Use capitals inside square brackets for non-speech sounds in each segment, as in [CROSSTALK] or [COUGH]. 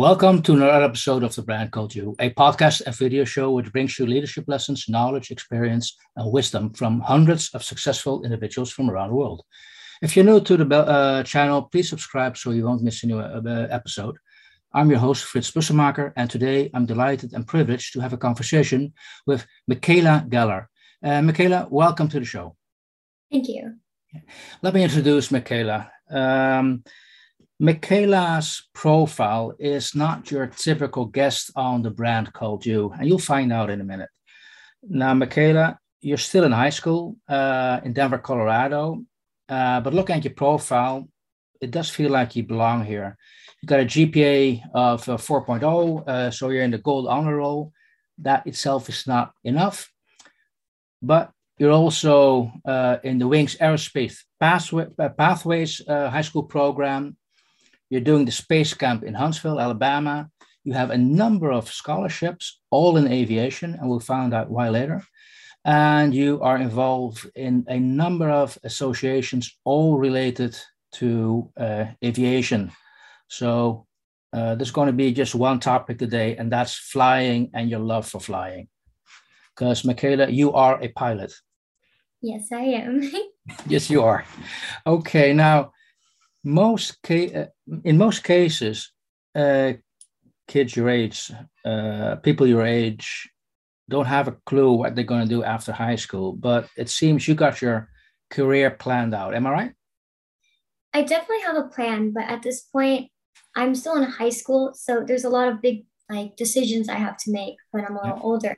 Welcome to another episode of The Brand Called You, a podcast and video show which brings you leadership lessons, knowledge, experience, and wisdom from hundreds of successful individuals from around the world. If you're new to the uh, channel, please subscribe so you won't miss a new uh, episode. I'm your host, Fritz Bussemaker, and today I'm delighted and privileged to have a conversation with Makayla Galler. Uh, Makayla, welcome to the show. Thank you. Let me introduce Makayla. Um, Makayla's profile is not your typical guest on the brand called you, and you'll find out in a minute. Now, Makayla, you're still in high school uh, in Denver, Colorado, uh, but looking at your profile, it does feel like you belong here. You got a GPA of uh, 4.0, uh, so you're in the gold honor roll. That itself is not enough, but you're also uh, in the Wings Aerospace Pathway, uh, Pathways High School program you're doing the space camp in Huntsville, Alabama. You have a number of scholarships, all in aviation, and we'll find out why later. And you are involved in a number of associations, all related to uh, aviation. So uh, there's going to be just one topic today, and that's flying and your love for flying. Because, Makayla, you are a pilot. Yes, I am. [LAUGHS] yes, you are. Okay, now most ca- uh, in most cases, uh, kids your age, uh, people your age, don't have a clue what they're going to do after high school. But it seems you got your career planned out. Am I right? I definitely have a plan, but at this point, I'm still in high school, so there's a lot of big like decisions I have to make when I'm a little yeah. older.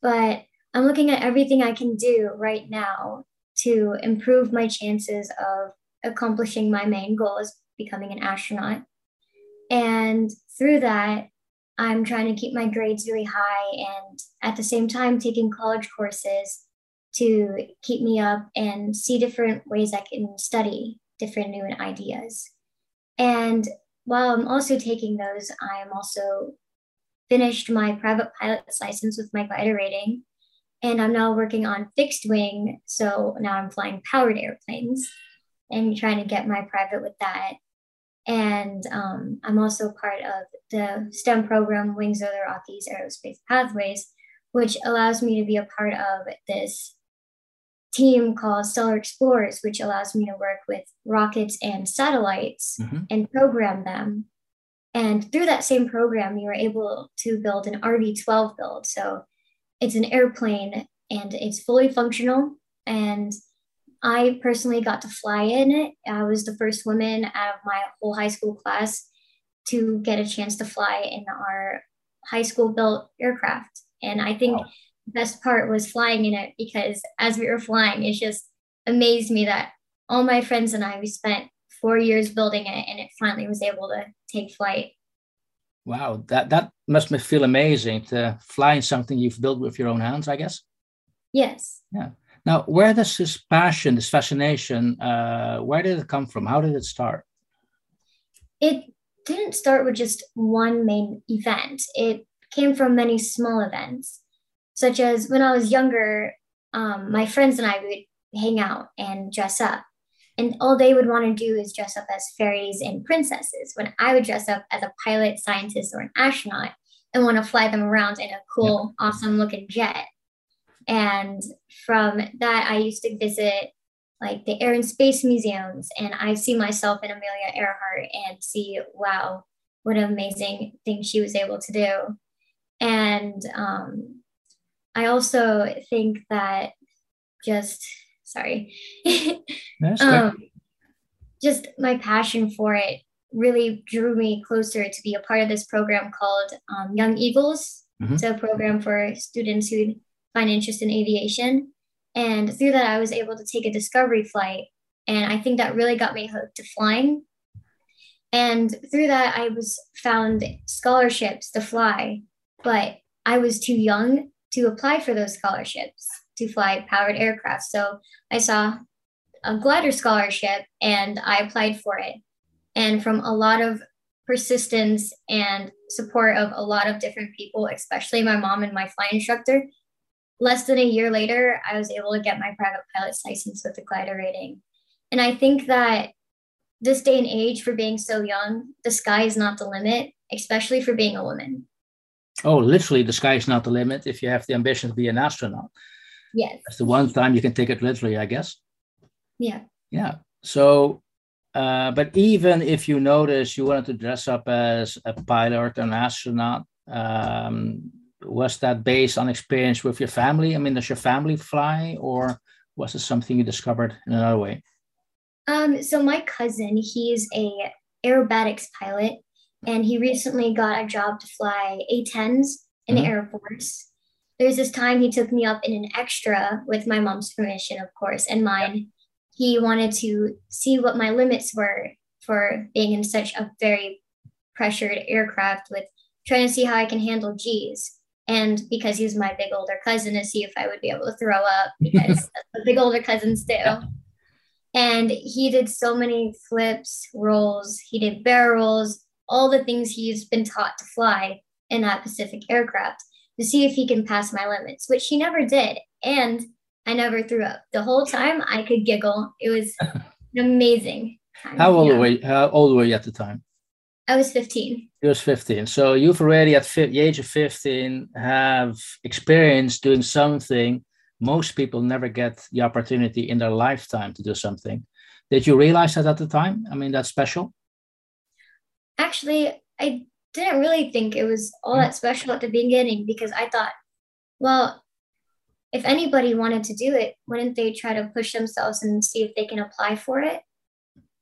But I'm looking at everything I can do right now to improve my chances of accomplishing my main goal is becoming an astronaut. And through that, I'm trying to keep my grades really high and at the same time taking college courses to keep me up and see different ways I can study different new ideas. And while I'm also taking those, I am also finished my private pilot's license with my glider rating. And I'm now working on fixed wing. So now I'm flying powered airplanes and trying to get my private with that. And um, I'm also part of the STEM program, Wings of the Rockies Aerospace Pathways, which allows me to be a part of this team called Stellar Explorers, which allows me to work with rockets and satellites mm-hmm. and program them. And through that same program, you were able to build an RV 12 build. So it's an airplane and it's fully functional and I personally got to fly in it. I was the first woman out of my whole high school class to get a chance to fly in our high school built aircraft. And I think wow. the best part was flying in it because as we were flying, it just amazed me that all my friends and I, we spent four years building it and it finally was able to take flight. Wow, that, that must feel amazing to fly in something you've built with your own hands, I guess. Yes. Yeah. Now, where does this passion, this fascination, uh, where did it come from? How did it start? It didn't start with just one main event. It came from many small events, such as when I was younger, um, my friends and I would hang out and dress up. And all they would want to do is dress up as fairies and princesses, when I would dress up as a pilot, scientist, or an astronaut and want to fly them around in a cool, yep. awesome looking jet. And from that, I used to visit like the Air and Space Museums, and I see myself in Amelia Earhart and see, wow, what an amazing thing she was able to do. And um, I also think that just, sorry, [LAUGHS] um, just my passion for it really drew me closer to be a part of this program called um, Young Eagles. Mm-hmm. It's a program for students who find interest in aviation. And through that, I was able to take a discovery flight. And I think that really got me hooked to flying. And through that, I was found scholarships to fly, but I was too young to apply for those scholarships to fly powered aircraft. So I saw a glider scholarship and I applied for it. And from a lot of persistence and support of a lot of different people, especially my mom and my flight instructor, less than a year later, I was able to get my private pilot's license with the glider rating. And I think that this day and age, for being so young, the sky is not the limit. especially for being a woman. Oh, literally, the sky is not the limit if you have the ambition to be an astronaut. Yes. That's the one time you can take it literally, I guess. Yeah. Yeah. So, uh, but even if you notice you wanted to dress up as a pilot or an astronaut, um, was that based on experience with your family? I mean, does your family fly, or was it something you discovered in another way? Um, so my cousin, he's a aerobatics pilot, and he recently got a job to fly A-10s in mm-hmm. the Air Force. There's this time he took me up in an extra with my mom's permission, of course, and mine. He wanted to see what my limits were for being in such a very pressured aircraft with trying to see how I can handle G's. And because he's my big older cousin, to see if I would be able to throw up because [LAUGHS] the big older cousins do. And he did so many flips, rolls, he did barrel rolls, all the things he's been taught to fly in that Pacific aircraft to see if he can pass my limits, which he never did. And I never threw up. The whole time I could giggle. It was [LAUGHS] amazing. Time. How old yeah. were you? How old were you at the time? I was 15. You was 15. So you've already at the age of 15 have experience doing something most people never get the opportunity in their lifetime to do something. Did you realize that at the time? I mean, that's special. Actually, I didn't really think it was all that hmm. special at the beginning because I thought, well, if anybody wanted to do it, wouldn't they try to push themselves and see if they can apply for it?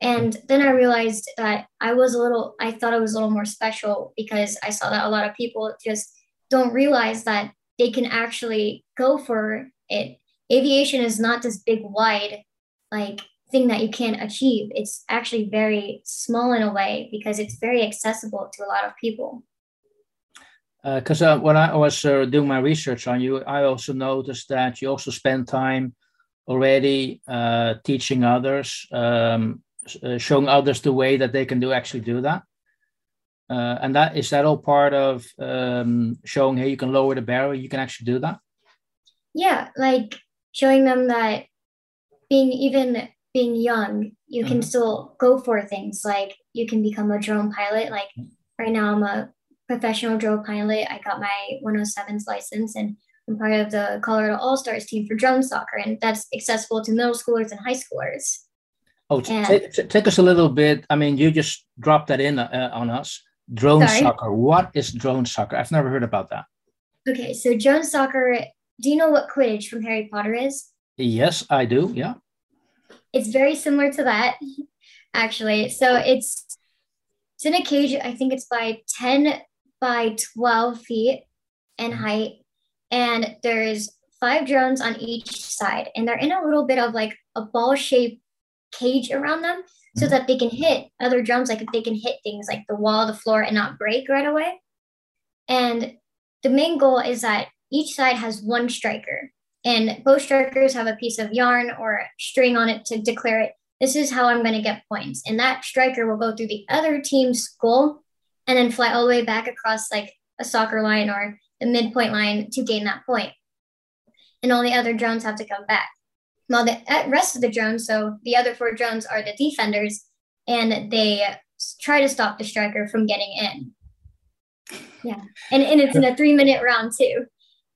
And then I realized that I was a little, I thought it was a little more special because I saw that a lot of people just don't realize that they can actually go for it. Aviation is not this big, wide, like thing that you can't achieve. It's actually very small in a way because it's very accessible to a lot of people. Because uh, uh, when I was uh, doing my research on you, I also noticed that you also spend time already uh, teaching others, um, uh, showing others the way that they can do actually do that. Uh, and that is that all part of um, showing hey you can lower the barrier you can actually do that. Yeah, like showing them that being even being young, you can mm-hmm. still go for things like you can become a drone pilot. Like right now, I'm a professional drone pilot. I got my 107's license and I'm part of the Colorado All Stars team for drone soccer, and that's accessible to middle schoolers and high schoolers. Oh, and, t- take us a little bit. I mean, you just dropped that in uh, on us. Drone sorry? soccer. What is drone soccer? I've never heard about that. Okay, so drone soccer. Do you know what Quidditch from Harry Potter is? Yes, I do. Yeah. It's very similar to that, actually. So it's it's in a cage. I think it's by ten by twelve feet in height, and there's five drones on each side, and they're in a little bit of like a ball shaped cage around them, so mm-hmm. that they can hit other drums, Like if they can hit things like the wall, the floor, and not break right away. And the main goal is that each side has one striker and both strikers have a piece of yarn or string on it to declare it. This is how I'm going to get points. And that striker will go through the other team's goal and then fly all the way back across like a soccer line or the midpoint line to gain that point. And all the other drones have to come back. While the rest of the drones, so the other four drones are the defenders, and they try to stop the striker from getting in. Yeah. And, and it's in a three minute round too.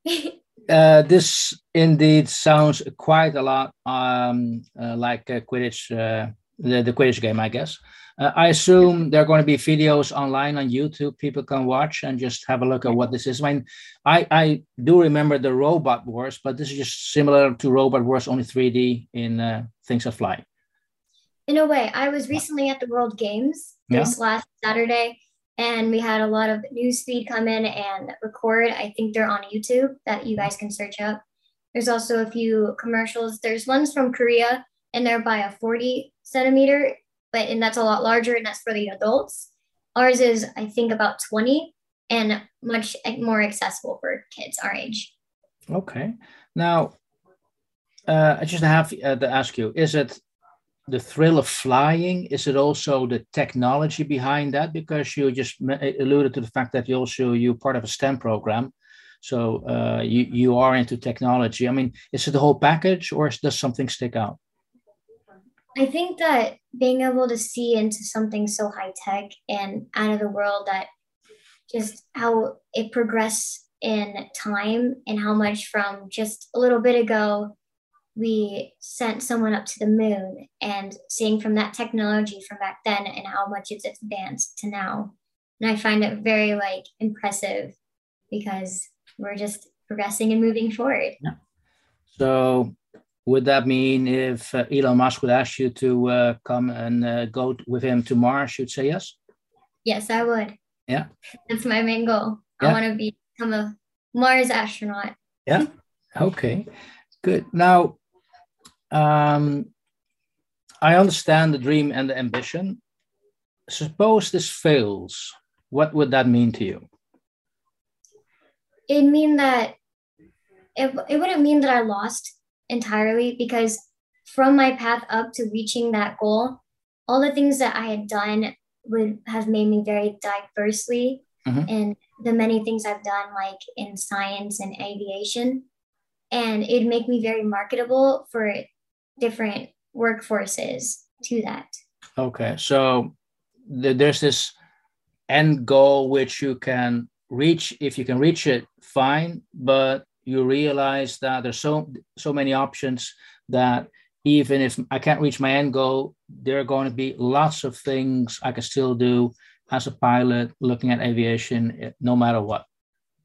[LAUGHS] uh, this indeed sounds quite a lot um, uh, like Quidditch, uh, the, the Quidditch game, I guess. Uh, I assume there are going to be videos online on YouTube people can watch and just have a look at what this is. I mean, I, I do remember the Robot Wars, but this is just similar to Robot Wars, only 3D in uh, Things That Fly. In a way, I was recently at the World Games this yeah. last Saturday, and we had a lot of newsfeed come in and record. I think they're on YouTube that you guys can search up. There's also a few commercials. There's ones from Korea and they're by a 40 centimeter, but and that's a lot larger and that's for the adults. Ours is I think about 20 and much more accessible for kids our age. Okay. Now, uh, I just have uh, to ask you: Is it the thrill of flying? Is it also the technology behind that? Because you just alluded to the fact that you also you're part of a STEM program, so uh, you you are into technology. I mean, is it the whole package, or does something stick out? I think that being able to see into something so high tech and out of the world that just how it progressed in time and how much from just a little bit ago we sent someone up to the moon and seeing from that technology from back then and how much it's advanced to now and i find it very like impressive because we're just progressing and moving forward yeah. so would that mean if uh, elon musk would ask you to uh, come and uh, go with him to mars you'd say yes? Yes i would. Yeah. That's my main goal. Yeah. i want to become a mars astronaut. Yeah. Okay. Good. Now um, I understand the dream and the ambition. Suppose this fails, what would that mean to you? It'd mean that it, it wouldn't mean that I lost entirely because from my path up to reaching that goal, all the things that I had done would have made me very diversely mm-hmm. in the many things I've done, like in science and aviation. And it'd make me very marketable for different workforces to that. Okay, so th- there's this end goal which you can reach. If you can reach it, fine. But you realize that there's so so many options that even if I can't reach my end goal, there are going to be lots of things I can still do as a pilot, looking at aviation, eh, no matter what.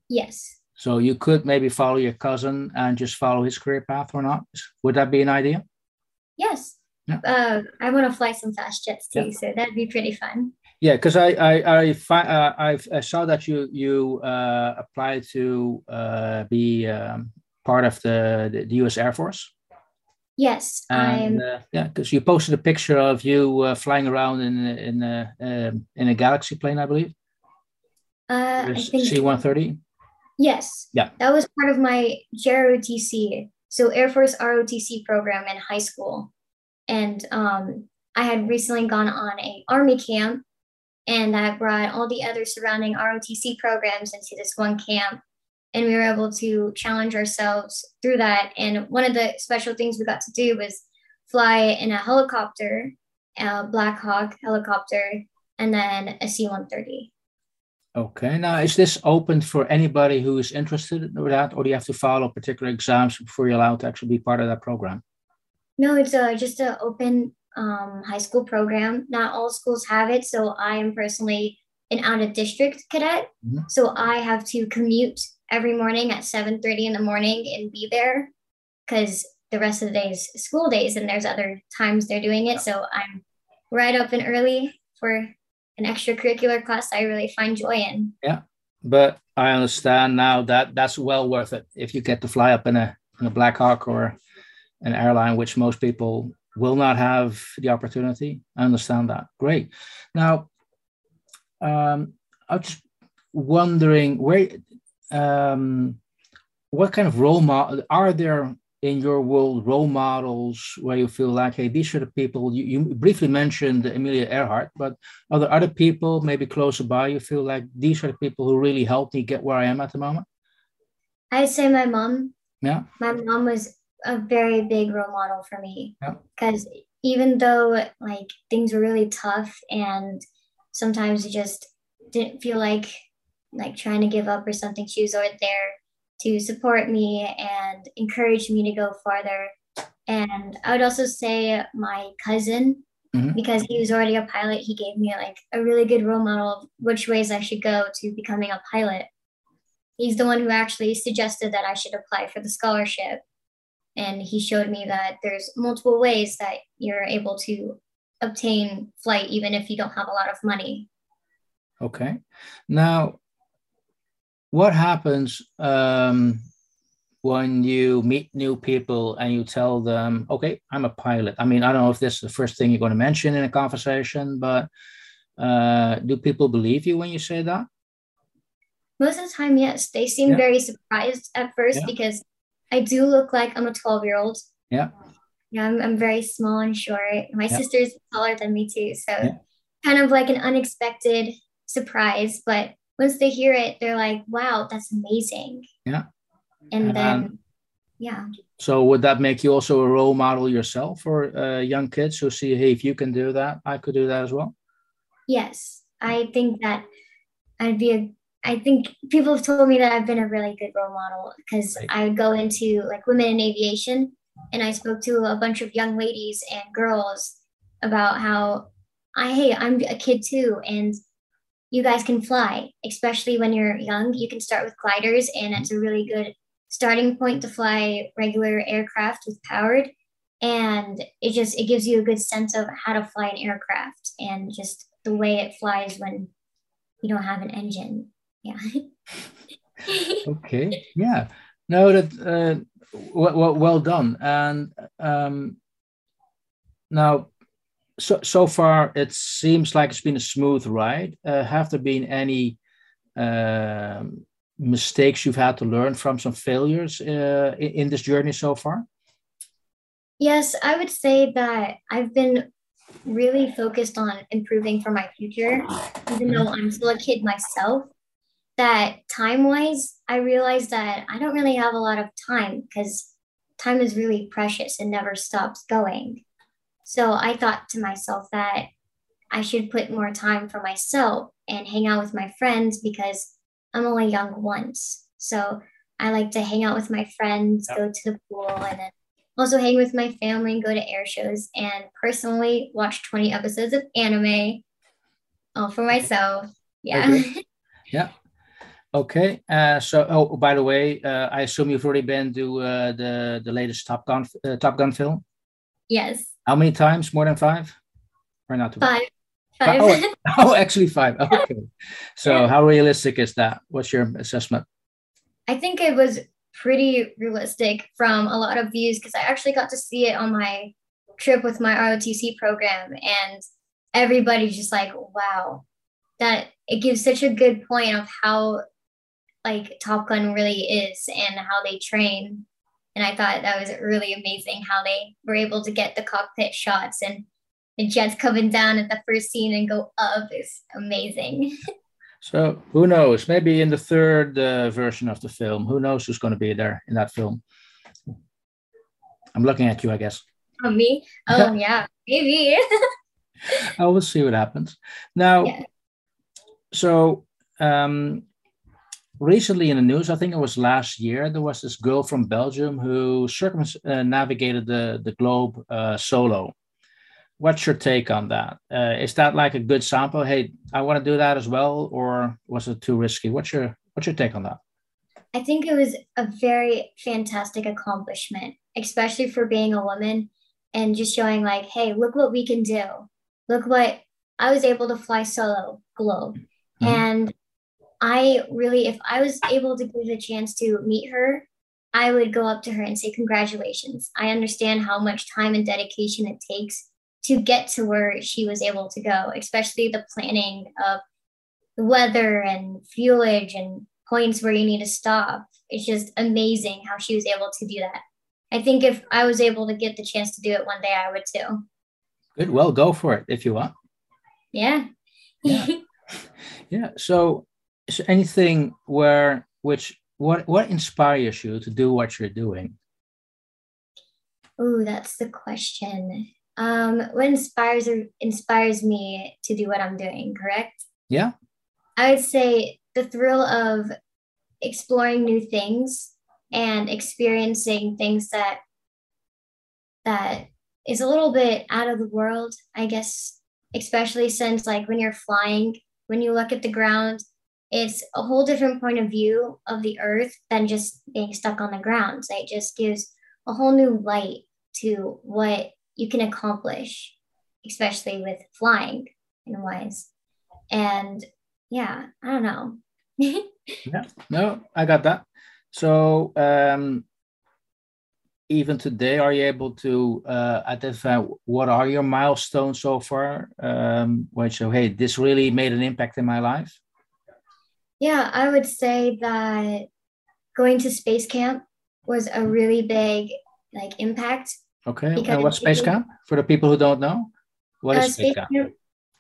Yes. So you could maybe follow your cousin and just follow his career path or not. Would that be an idea? Yes. Yeah. Uh, I want to fly some fast jets too, yeah. so that'd be pretty fun. Yeah, because I I I, uh, I, I saw that you you uh, applied to uh, be um, part of the, the U.S. Air Force. Yes, and, uh, yeah, because you posted a picture of you uh, flying around in in a um, in a Galaxy plane, I believe. Uh, C one thirty. Yes. Yeah. That was part of my JROTC so Air Force ROTC program in high school. And um, I had recently gone on a Army camp and I brought all the other surrounding ROTC programs into this one camp. And we were able to challenge ourselves through that. And one of the special things we got to do was fly in a helicopter, a Black Hawk helicopter, and then a C 130. Okay. Now, is this open for anybody who is interested in that, or do you have to follow particular exams before you're allowed to actually be part of that program? No, it's uh, a, just an open um, high school program. Not all schools have it. So I am personally an out of district cadet. Mm-hmm. So I have to commute every morning at 7.30 in the morning and be there because the rest of the day is school days and there's other times they're doing it. So I'm right up and early for an extracurricular class I really find joy in. Yeah, but I understand now that that's well worth it if you get to fly up in a in a Black Hawk or an airline, which most people will not have the opportunity. I understand that. Great. Now, um, I was just wondering where, um, what kind of role model are there in your world role models where you feel like, hey, these are the people you, you briefly mentioned Amelia Earhart, but are there other people maybe closer by you feel like these are the people who really helped me get where I am at the moment? I'd say my mom. Yeah. My mom was a very big role model for me. Yeah. Because even though like things were really tough and sometimes it just didn't feel like like trying to give up or something, she was always there to support me and encourage me to go farther. And I would also say my cousin, mm-hmm. because he was already a pilot, he gave me like a really good role model of which ways I should go to becoming a pilot. He's the one who actually suggested that I should apply for the scholarship. And he showed me that there's multiple ways that you're able to obtain flight, even if you don't have a lot of money. Okay. Now, what happens um, when you meet new people and you tell them, okay, I'm a pilot? I mean, I don't know if this is the first thing you're going to mention in a conversation, but uh, do people believe you when you say that? Most of the time, yes. They seem yeah. very surprised at first yeah. because I do look like I'm a 12 year old. Yeah. Yeah, I'm, I'm very small and short. My yeah. sister's taller than me too. So kind of like an unexpected surprise, but once they hear it, they're like, wow, that's amazing. Yeah. And, then, yeah. So would that make you also a role model yourself for uh, young kids who see, hey, if you can do that, I could do that as well? Yes. I think that I'd be a I think people have told me that I've been a really good role model because right. I go into like women in aviation and I spoke to a bunch of young ladies and girls about how I hey, I'm a kid too and you guys can fly, especially when you're young. You can start with gliders and it's a really good starting point to fly regular aircraft with powered and it just it gives you a good sense of how to fly an aircraft and just the way it flies when you don't have an engine yeah. Okay. Yeah. No that uh, well, well done. And um now so so far it seems like it's been a smooth ride. Uh, have there been any um, mistakes you've had to learn from some failures uh, in, in this journey so far? Yes, I would say that I've been really focused on improving for my future, even though I'm still a kid myself. That time wise, I realized that I don't really have a lot of time because time is really precious and never stops going. So I thought to myself that I should put more time for myself and hang out with my friends because I'm only young once. So I like to hang out with my friends, yep. go to the pool, and then also hang with my family and go to air shows and personally watch 20 episodes of anime all for myself. Yeah. [LAUGHS] Yeah. Okay. Uh, so, oh, by the way, uh, I assume you've already been to uh, the the latest Top Gun uh, Top Gun film. Yes. How many times? More than five, or not? Five. Five. Oh, [LAUGHS] [LAUGHS] oh, actually five. Okay. So, yeah. how realistic is that? What's your assessment? I think it was pretty realistic from a lot of views because I actually got to see it on my trip with my ROTC program and everybody's just like, wow, that it gives such a good point of how like Top Gun really is and how they train. And I thought that was really amazing how they were able to get the cockpit shots and the jets coming down at the first scene and go up is amazing. [LAUGHS] So who knows? Maybe in the third uh, version of the film, who knows who's going to be there in that film? I'm looking at you, I guess. Oh, me? [LAUGHS] Oh, yeah, maybe. [LAUGHS] I will see what happens. Now, yeah. so um, recently in the news, I think it was last year, there was this girl from Belgium who circumnavigated uh, the, the globe uh, solo what's your take on that? Uh, is that like a good sample? Hey, I want to do that as well, or was it too risky? What's your what's your take on that? I think it was a very fantastic accomplishment, especially for being a woman and just showing like, hey, look what we can do. Look what I was able to fly solo globe. Mm-hmm. And I really, if I was able to give a chance to meet her, I would go up to her and say, Congratulations. I understand how much time and dedication it takes to get to where she was able to go, especially the planning of the weather and fuelage and points where you need to stop. It's just amazing how she was able to do that. I think if I was able to get the chance to do it one day, I would too. Good. Well, go for it if you want. Yeah. yeah. [LAUGHS] yeah. So, is anything where which what what inspires you to do what you're doing? Oh, that's the question. Um, what inspires or inspires me to do what I'm doing, correct? Yeah. I would say the thrill of exploring new things and experiencing things that that is a little bit out of the world, I guess, especially since like when you're flying, when you look at the ground, it's a whole different point of view of the earth than just being stuck on the ground. So it just gives a whole new light to what you can accomplish, especially with flying in ways. And yeah, I don't know. [LAUGHS] yeah, no, I got that. So um, even today, are you able to uh, identify what are your milestones so far? Um, when you hey, this really made an impact in my life. Yeah, I would say that going to space camp was a really big like impact Okay, and what's Space Camp? For the people who don't know, what is uh, Space, Camp? Camp?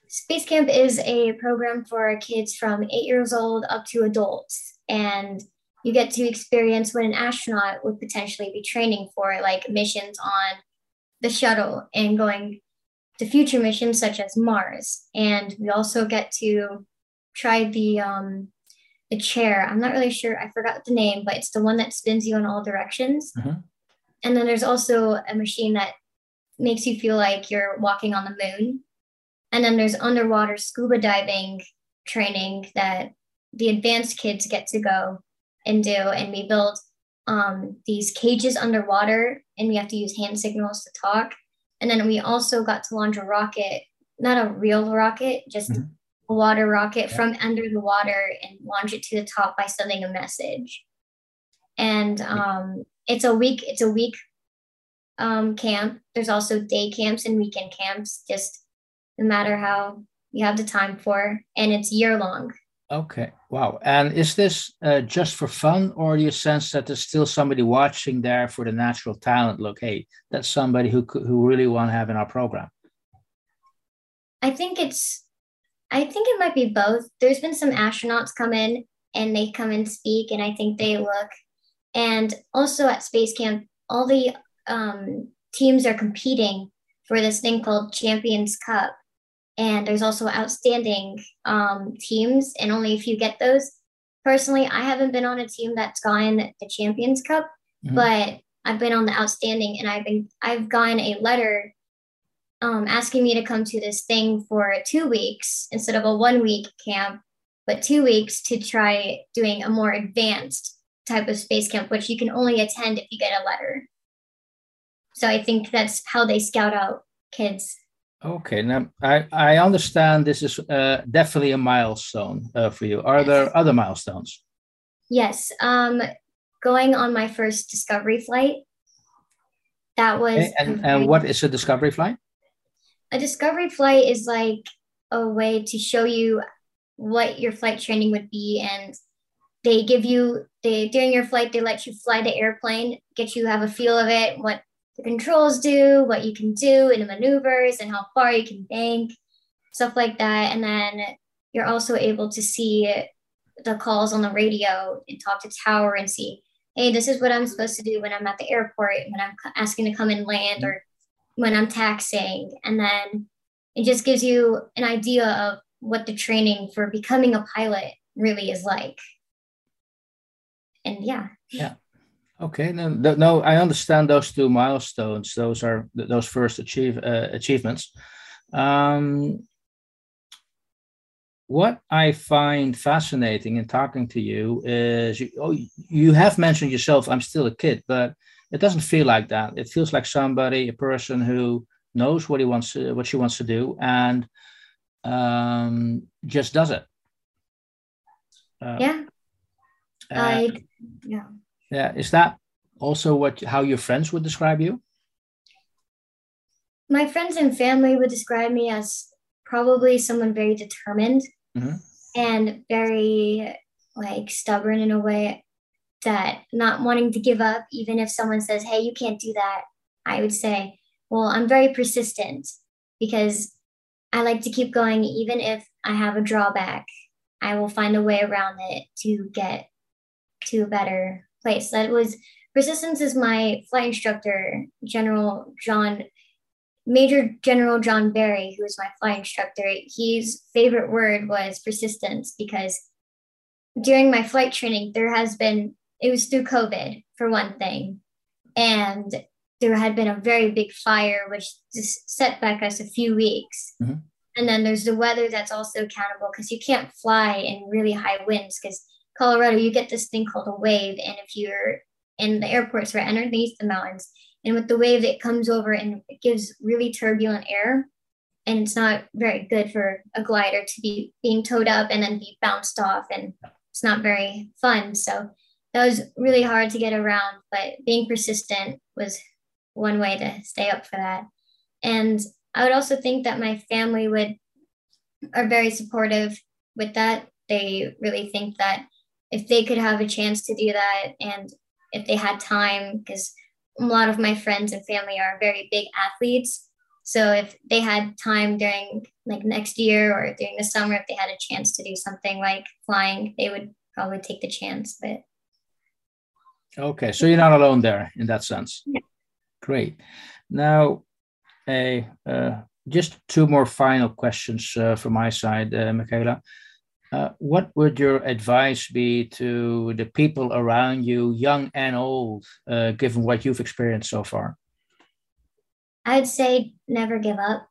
Space Camp is a program for kids from eight years old up to adults. And you get to experience what an astronaut would potentially be training for, like missions on the shuttle and going to future missions such as Mars. And we also get to try the um, the chair. I'm not really sure. I forgot the name, but it's the one that spins you in all directions. Mm-hmm. And then there's also a machine that makes you feel like you're walking on the moon. And then there's underwater scuba diving training that the advanced kids get to go and do. And we build um, these cages underwater and we have to use hand signals to talk. And then we also got to launch a rocket, not a real rocket, just mm-hmm. A water rocket yeah. from under the water and launch it to the top by sending a message. And um, it's a week, it's a week um, camp. There's also day camps and weekend camps, just no matter how you have the time for, and it's year long. Okay. Wow. And is this uh, just for fun, or do you sense that there's still somebody watching there for the natural talent? Look, hey, that's somebody who who really want to have in our program. I think it's. I think it might be both. There's been some astronauts come in and they come and speak, and I think they look. And also at Space Camp, all the um, teams are competing for this thing called Champions Cup and there's also outstanding um, teams, and only if you get those. Personally, I haven't been on a team that's gotten the Champions Cup, mm-hmm. but I've been on the outstanding, and I've been I've gotten a letter um, asking me to come to this thing for two weeks instead of a one week camp, but two weeks to try doing a more advanced type of space camp, which you can only attend if you get a letter. So I think that's how they scout out kids. Okay, now I, I understand this is uh, definitely a milestone uh, for you. Are there other milestones? Yes, um, going on my first discovery flight. That was. Okay, and, and what is a discovery flight? A discovery flight is like a way to show you what your flight training would be, and they give you they during your flight they let you fly the airplane, get you have a feel of it, what the controls do, what you can do in the maneuvers, and how far you can bank, stuff like that. And then you're also able to see the calls on the radio and talk to tower and see, hey, this is what I'm supposed to do when I'm at the airport, when I'm asking to come and land, or when I'm taxing. And then it just gives you an idea of what the training for becoming a pilot really is like. And yeah. Yeah. Okay, no, no, I understand those two milestones. Those are those first achieve uh, achievements. Um, what I find fascinating in talking to you is you, oh, you have mentioned yourself. I'm still a kid, but it doesn't feel like that. It feels like somebody, a person who knows what he wants, to, what she wants to do, and um, just does it. Uh, yeah. I yeah. Yeah, is that also what how your friends would describe you? My friends and family would describe me as probably someone very determined mm-hmm. and very like stubborn in a way that not wanting to give up even if someone says hey you can't do that i would say well i'm very persistent because i like to keep going even if i have a drawback i will find a way around it to get to a better place. That was persistence is my flight instructor, General John, Major General John Barry, who was my flight instructor. His favorite word was persistence because during my flight training, there has been, it was through COVID for one thing. And there had been a very big fire, which just set back us a few weeks. Mm-hmm. And then there's the weather that's also accountable because you can't fly in really high winds because Colorado, you get this thing called a wave. And if you're in the airports right underneath the mountains, and with the wave, it comes over and it gives really turbulent air. And it's not very good for a glider to be being towed up and then be bounced off. And it's not very fun. So that was really hard to get around. But being persistent was one way to stay up for that. And I would also think that my family would are very supportive with that. They really think that if they could have a chance to do that and if they had time because a lot of my friends and family are very big athletes so if they had time during like next year or during the summer if they had a chance to do something like flying they would probably take the chance but okay so you're not alone there in that sense yeah. great now a uh, just two more final questions uh, from my side uh, makayla uh, what would your advice be to the people around you, young and old, uh, given what you've experienced so far? I'd say never give up,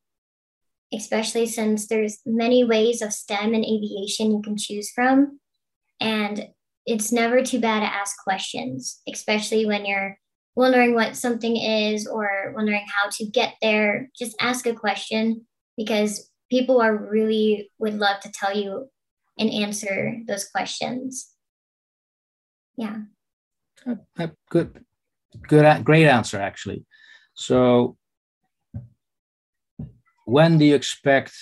especially since there's many ways of STEM and aviation you can choose from. It's never too bad to ask questions, especially when you're wondering what something is or wondering how to get there. Just ask a question because people are really would love to tell you and answer those questions. Yeah. Good, good, great answer, actually. So, when do you expect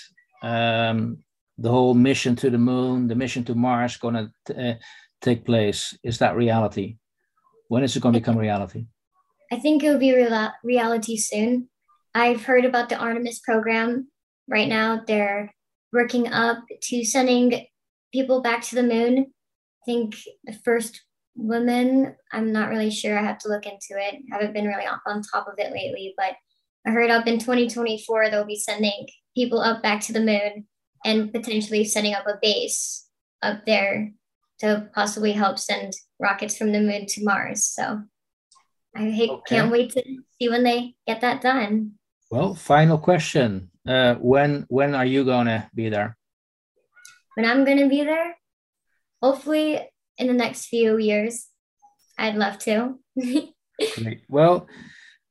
um, the whole mission to the moon, the mission to Mars, going to uh, take place? Is that reality? When is it going to become reality? I think it will be real- reality soon. I've heard about the Artemis program. Right now, they're working up to sending people back to the moon. I think the first woman, I'm not really sure. I have to look into it. I haven't been really on top of it lately, but I heard up in 2024 they'll be sending people up back to the moon and potentially setting up a base up there to possibly help send rockets from the moon to Mars. So I hate, okay. can't wait to see when they get that done. Well, final question: uh, When when are you gonna be there? when I'm going to be there, hopefully in the next few years. I'd love to. [LAUGHS] Great. Well,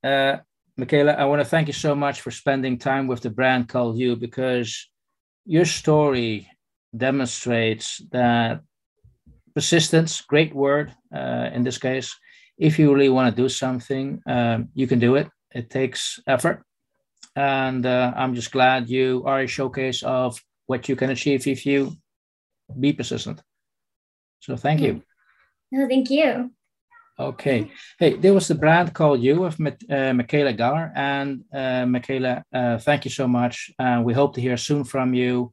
uh, Makayla, I want to thank you so much for spending time with the brand called you because your story demonstrates that persistence, great word uh, in this case. If you really want to do something, um, you can do it. It takes effort. And uh, I'm just glad you are a showcase of what you can achieve if you be persistent. So thank you. No, thank you. Okay. Hey, there was the brand called you of uh, Makayla Galler. And uh, Makayla, uh, thank you so much. Uh, we hope to hear soon from you.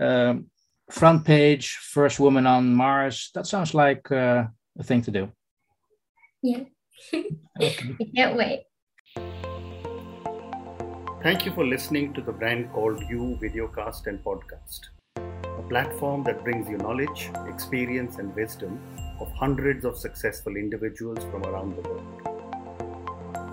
Um, front page, first woman on Mars. That sounds like uh, a thing to do. Yeah. okay. [LAUGHS] I can't wait. Thank you for listening to the brand called You videocast and podcast, a platform that brings you knowledge, experience, and wisdom of hundreds of successful individuals from around the world.